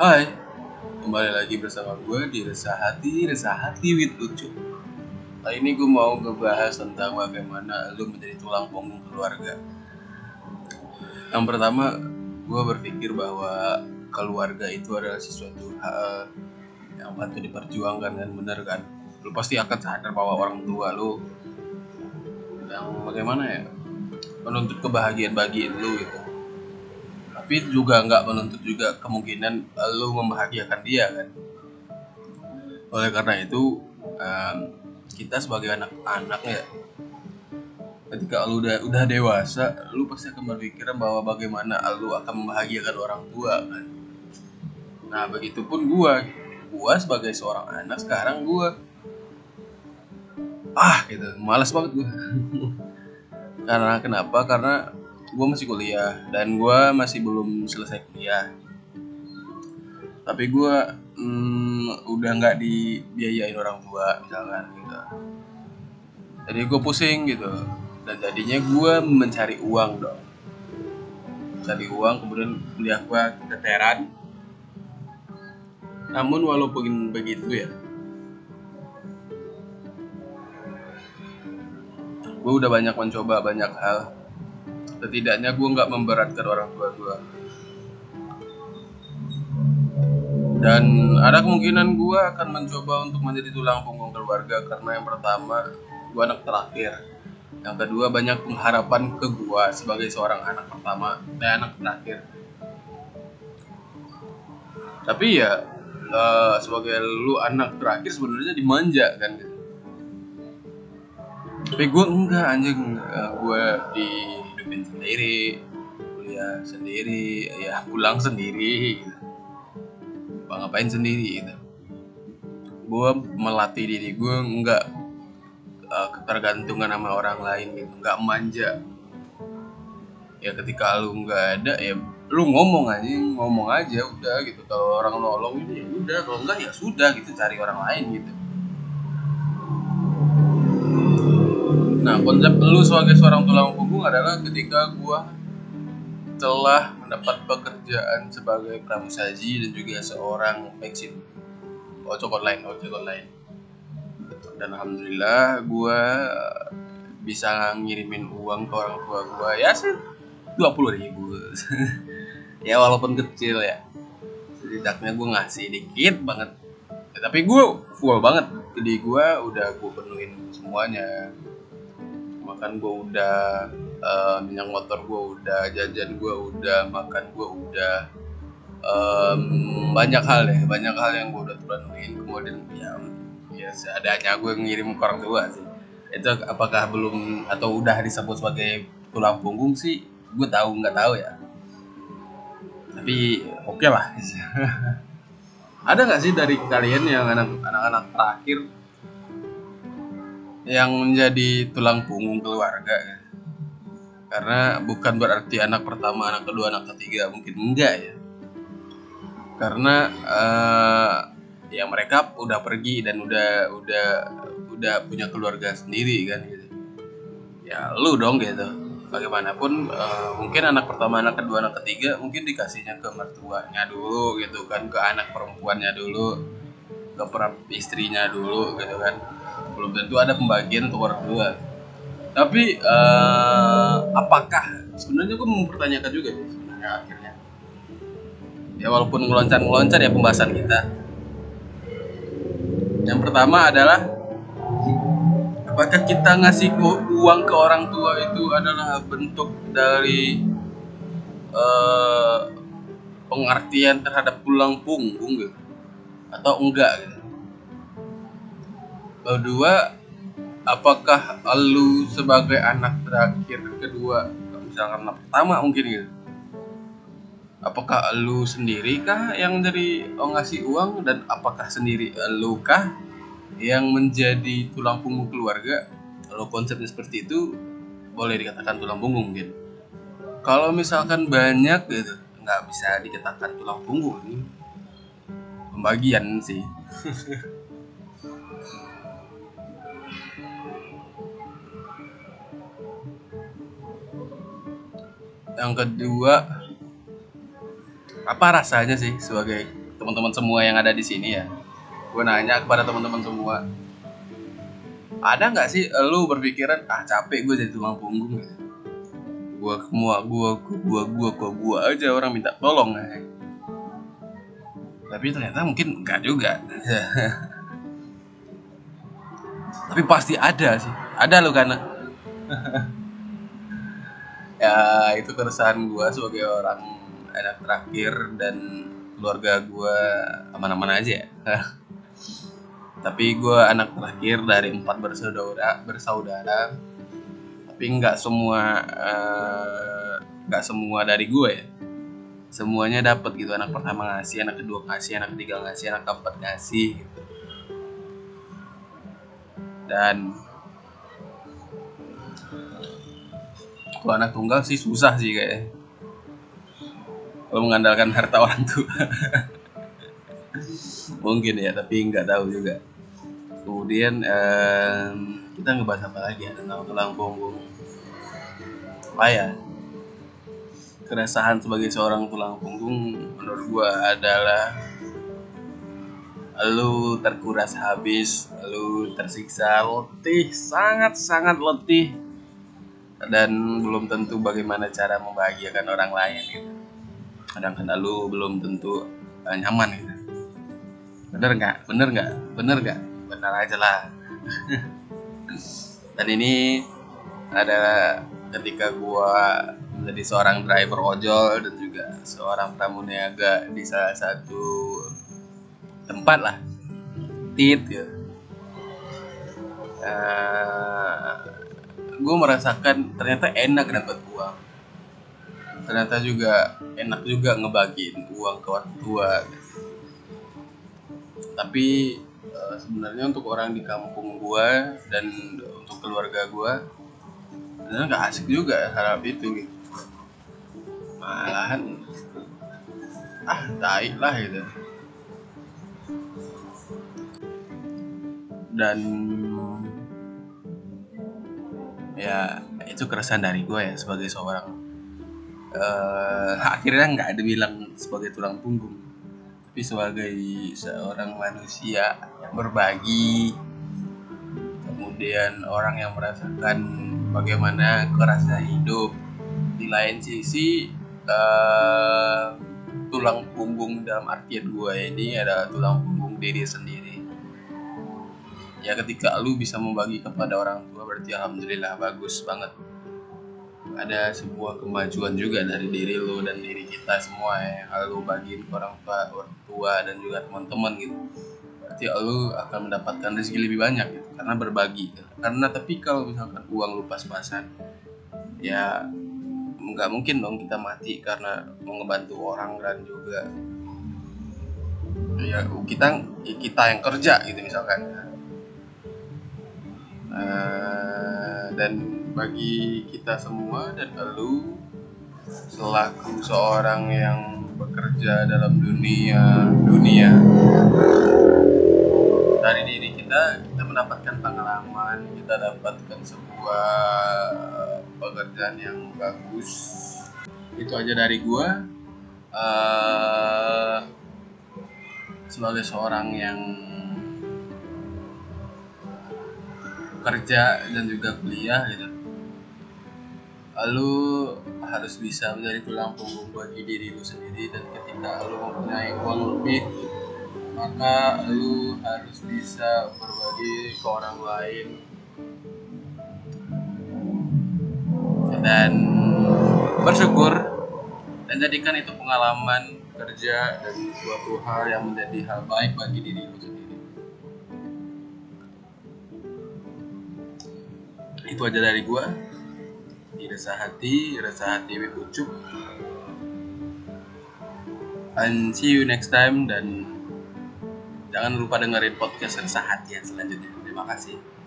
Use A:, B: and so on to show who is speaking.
A: Hai, kembali lagi bersama gue di Resah Hati, Resah Hati with Lucu. Kali ini gue mau ngebahas tentang bagaimana lu menjadi tulang punggung keluarga. Yang pertama, gue berpikir bahwa keluarga itu adalah sesuatu hal yang patut diperjuangkan dan bener kan. Lu pasti akan sadar bahwa orang tua lu yang bagaimana ya menuntut kebahagiaan bagi lu gitu tapi juga nggak menuntut juga kemungkinan lu membahagiakan dia kan? Oleh karena itu um, kita sebagai anak-anak ya ketika lu udah udah dewasa lu pasti akan berpikiran bahwa bagaimana lu akan membahagiakan orang tua kan? Nah begitupun gua gua sebagai seorang anak sekarang gua ah gitu malas banget gua. Karena kenapa? Karena gue masih kuliah dan gue masih belum selesai kuliah. Tapi gue hmm, udah nggak dibiayain orang tua misalkan gitu. Jadi gue pusing gitu. Dan jadinya gue mencari uang dong. Cari uang kemudian kuliah gue keteran namun walaupun begitu ya. Gue udah banyak mencoba banyak hal setidaknya gue nggak memberatkan orang tua gue dan ada kemungkinan gue akan mencoba untuk menjadi tulang punggung keluarga karena yang pertama gue anak terakhir. Yang kedua banyak pengharapan ke gue sebagai seorang anak pertama dan anak terakhir. Tapi ya uh, sebagai lu anak terakhir sebenarnya dimanja kan? Tapi gue enggak anjing. Uh, gue di hidupin sendiri kuliah sendiri ya pulang sendiri gitu. ngapain sendiri gitu. Gue melatih diri gue nggak uh, ketergantungan sama orang lain gitu. Nggak manja. Ya ketika lu nggak ada ya lu ngomong aja ngomong aja udah gitu. Kalau orang nolong ya udah. Kalau enggak ya sudah gitu. Cari orang lain gitu konsep lu sebagai seorang tulang punggung adalah ketika gua telah mendapat pekerjaan sebagai pramusaji dan juga seorang vaksin ojek online, ojek online. Dan alhamdulillah gua bisa ngirimin uang ke orang tua gua. Ya sih dua puluh ribu. Ya walaupun kecil ya. Setidaknya gue ngasih dikit banget. Ya, tapi gue full banget. Jadi gue udah gue penuhin semuanya makan gue udah uh, minyak motor gue udah jajan gue udah makan gue udah. Um, banyak hal ya banyak hal yang gue udah penuhin kemudian ya ya seadanya gue ngirim ke orang tua sih. Itu apakah belum atau udah disebut sebagai tulang punggung sih gue tahu nggak tahu ya. Tapi oke okay lah. Ada nggak sih dari kalian yang anak-anak terakhir yang menjadi tulang punggung keluarga. Ya. karena bukan berarti anak pertama anak kedua anak ketiga mungkin enggak ya. Karena uh, ya mereka udah pergi dan udah udah udah punya keluarga sendiri kan gitu. Ya lu dong gitu. Bagaimanapun uh, mungkin anak pertama anak kedua anak ketiga mungkin dikasihnya ke mertuanya dulu gitu kan ke anak perempuannya dulu ke istrinya dulu gitu kan. Belum tentu ada pembagian untuk orang tua. Tapi uh, apakah sebenarnya gue mempertanyakan juga sih sebenarnya akhirnya. Ya walaupun ngeloncat ngeloncat ya pembahasan kita. Yang pertama adalah apakah kita ngasih uang ke orang tua itu adalah bentuk dari uh, pengertian terhadap tulang punggung gitu atau enggak gitu. Kedua apakah lu sebagai anak terakhir kedua misalkan anak pertama mungkin gitu? Apakah lu sendiri kah yang dari oh, ngasih uang? Dan apakah sendiri lu kah yang menjadi tulang punggung keluarga? Kalau konsepnya seperti itu boleh dikatakan tulang punggung mungkin. Kalau misalkan banyak gitu nggak bisa dikatakan tulang punggung pembagian sih. Yang kedua apa rasanya sih sebagai teman-teman semua yang ada di sini ya? Gue nanya kepada teman-teman semua. Ada nggak sih lu berpikiran ah capek gue jadi tulang punggung gitu. Gua semua gua gua gua gua gua aja orang minta tolong ya. Tapi ternyata mungkin enggak juga. Tapi pasti ada sih. Ada lo karena ya itu keresahan gua sebagai orang anak terakhir dan keluarga gua aman-aman aja. Tapi gue anak terakhir dari empat bersaudara bersaudara. Tapi nggak semua eh, nggak uh, semua dari gue ya semuanya dapat gitu. Anak pertama ngasih anak kedua ngasih anak ketiga ngasih anak keempat ngasih gitu. dan kalau anak tunggal sih susah sih kayak kalau mengandalkan harta orang tua. Mungkin ya tapi nggak tahu juga. Kemudian um, kita ngebahas apa lagi ya tentang tulang punggung? Apa ya keresahan sebagai seorang tulang punggung menurut gua adalah lu terkuras habis, lu tersiksa, letih, sangat-sangat letih dan belum tentu bagaimana cara membahagiakan orang lain gitu. Kadang-kadang lu belum tentu uh, nyaman gitu. Bener nggak? Bener nggak? Bener nggak? Bener aja lah. dan ini ada ketika gua menjadi seorang driver ojol dan juga seorang pramuniaga di salah satu tempat lah. Tit ya. Uh, gue merasakan ternyata enak dapat uang. Ternyata juga enak juga ngebagiin uang ke orang tua. Tapi uh, sebenarnya untuk orang di kampung gue dan untuk keluarga gue sebenarnya nggak asik juga harap itu gitu malahan ah tai lah gitu. Dan ya itu keresahan dari gue ya sebagai seorang uh, akhirnya nggak ada bilang sebagai tulang punggung tapi sebagai seorang manusia yang berbagi kemudian orang yang merasakan bagaimana kerasa hidup. Di lain sisi uh, tulang punggung dalam artian gue ini ada tulang punggung diri sendiri. Ya ketika lu bisa membagi kepada orang tua berarti alhamdulillah bagus banget. Ada sebuah kemajuan juga dari diri lu dan diri kita semua ya kalau lu bagiin ke orang tua orang tua dan juga teman-teman gitu. Berarti lu akan mendapatkan rezeki lebih banyak gitu karena berbagi. Karena tapi kalau misalkan uang lu pas-pasan ya nggak mungkin dong kita mati karena mau ngebantu orang dan juga. Ya kita kita yang kerja gitu misalkan. Uh, dan bagi kita semua dan lu selaku seorang yang bekerja dalam dunia dunia. Dari diri kita kita mendapatkan pengalaman kita dapatkan sebuah pekerjaan yang bagus. Itu aja dari gua. Uh, sebagai seorang yang kerja dan juga kuliah gitu. Lalu harus bisa menjadi tulang punggung bagi diri lu sendiri dan ketika lu mempunyai uang lebih maka lu harus bisa berbagi ke orang lain dan bersyukur dan jadikan itu pengalaman kerja dan suatu hal yang menjadi hal baik bagi diri lu sendiri. Itu aja dari gua. Di rasa hati rasa hati Ucup. And see you next time dan jangan lupa dengerin podcast resah hati yang selanjutnya. Terima kasih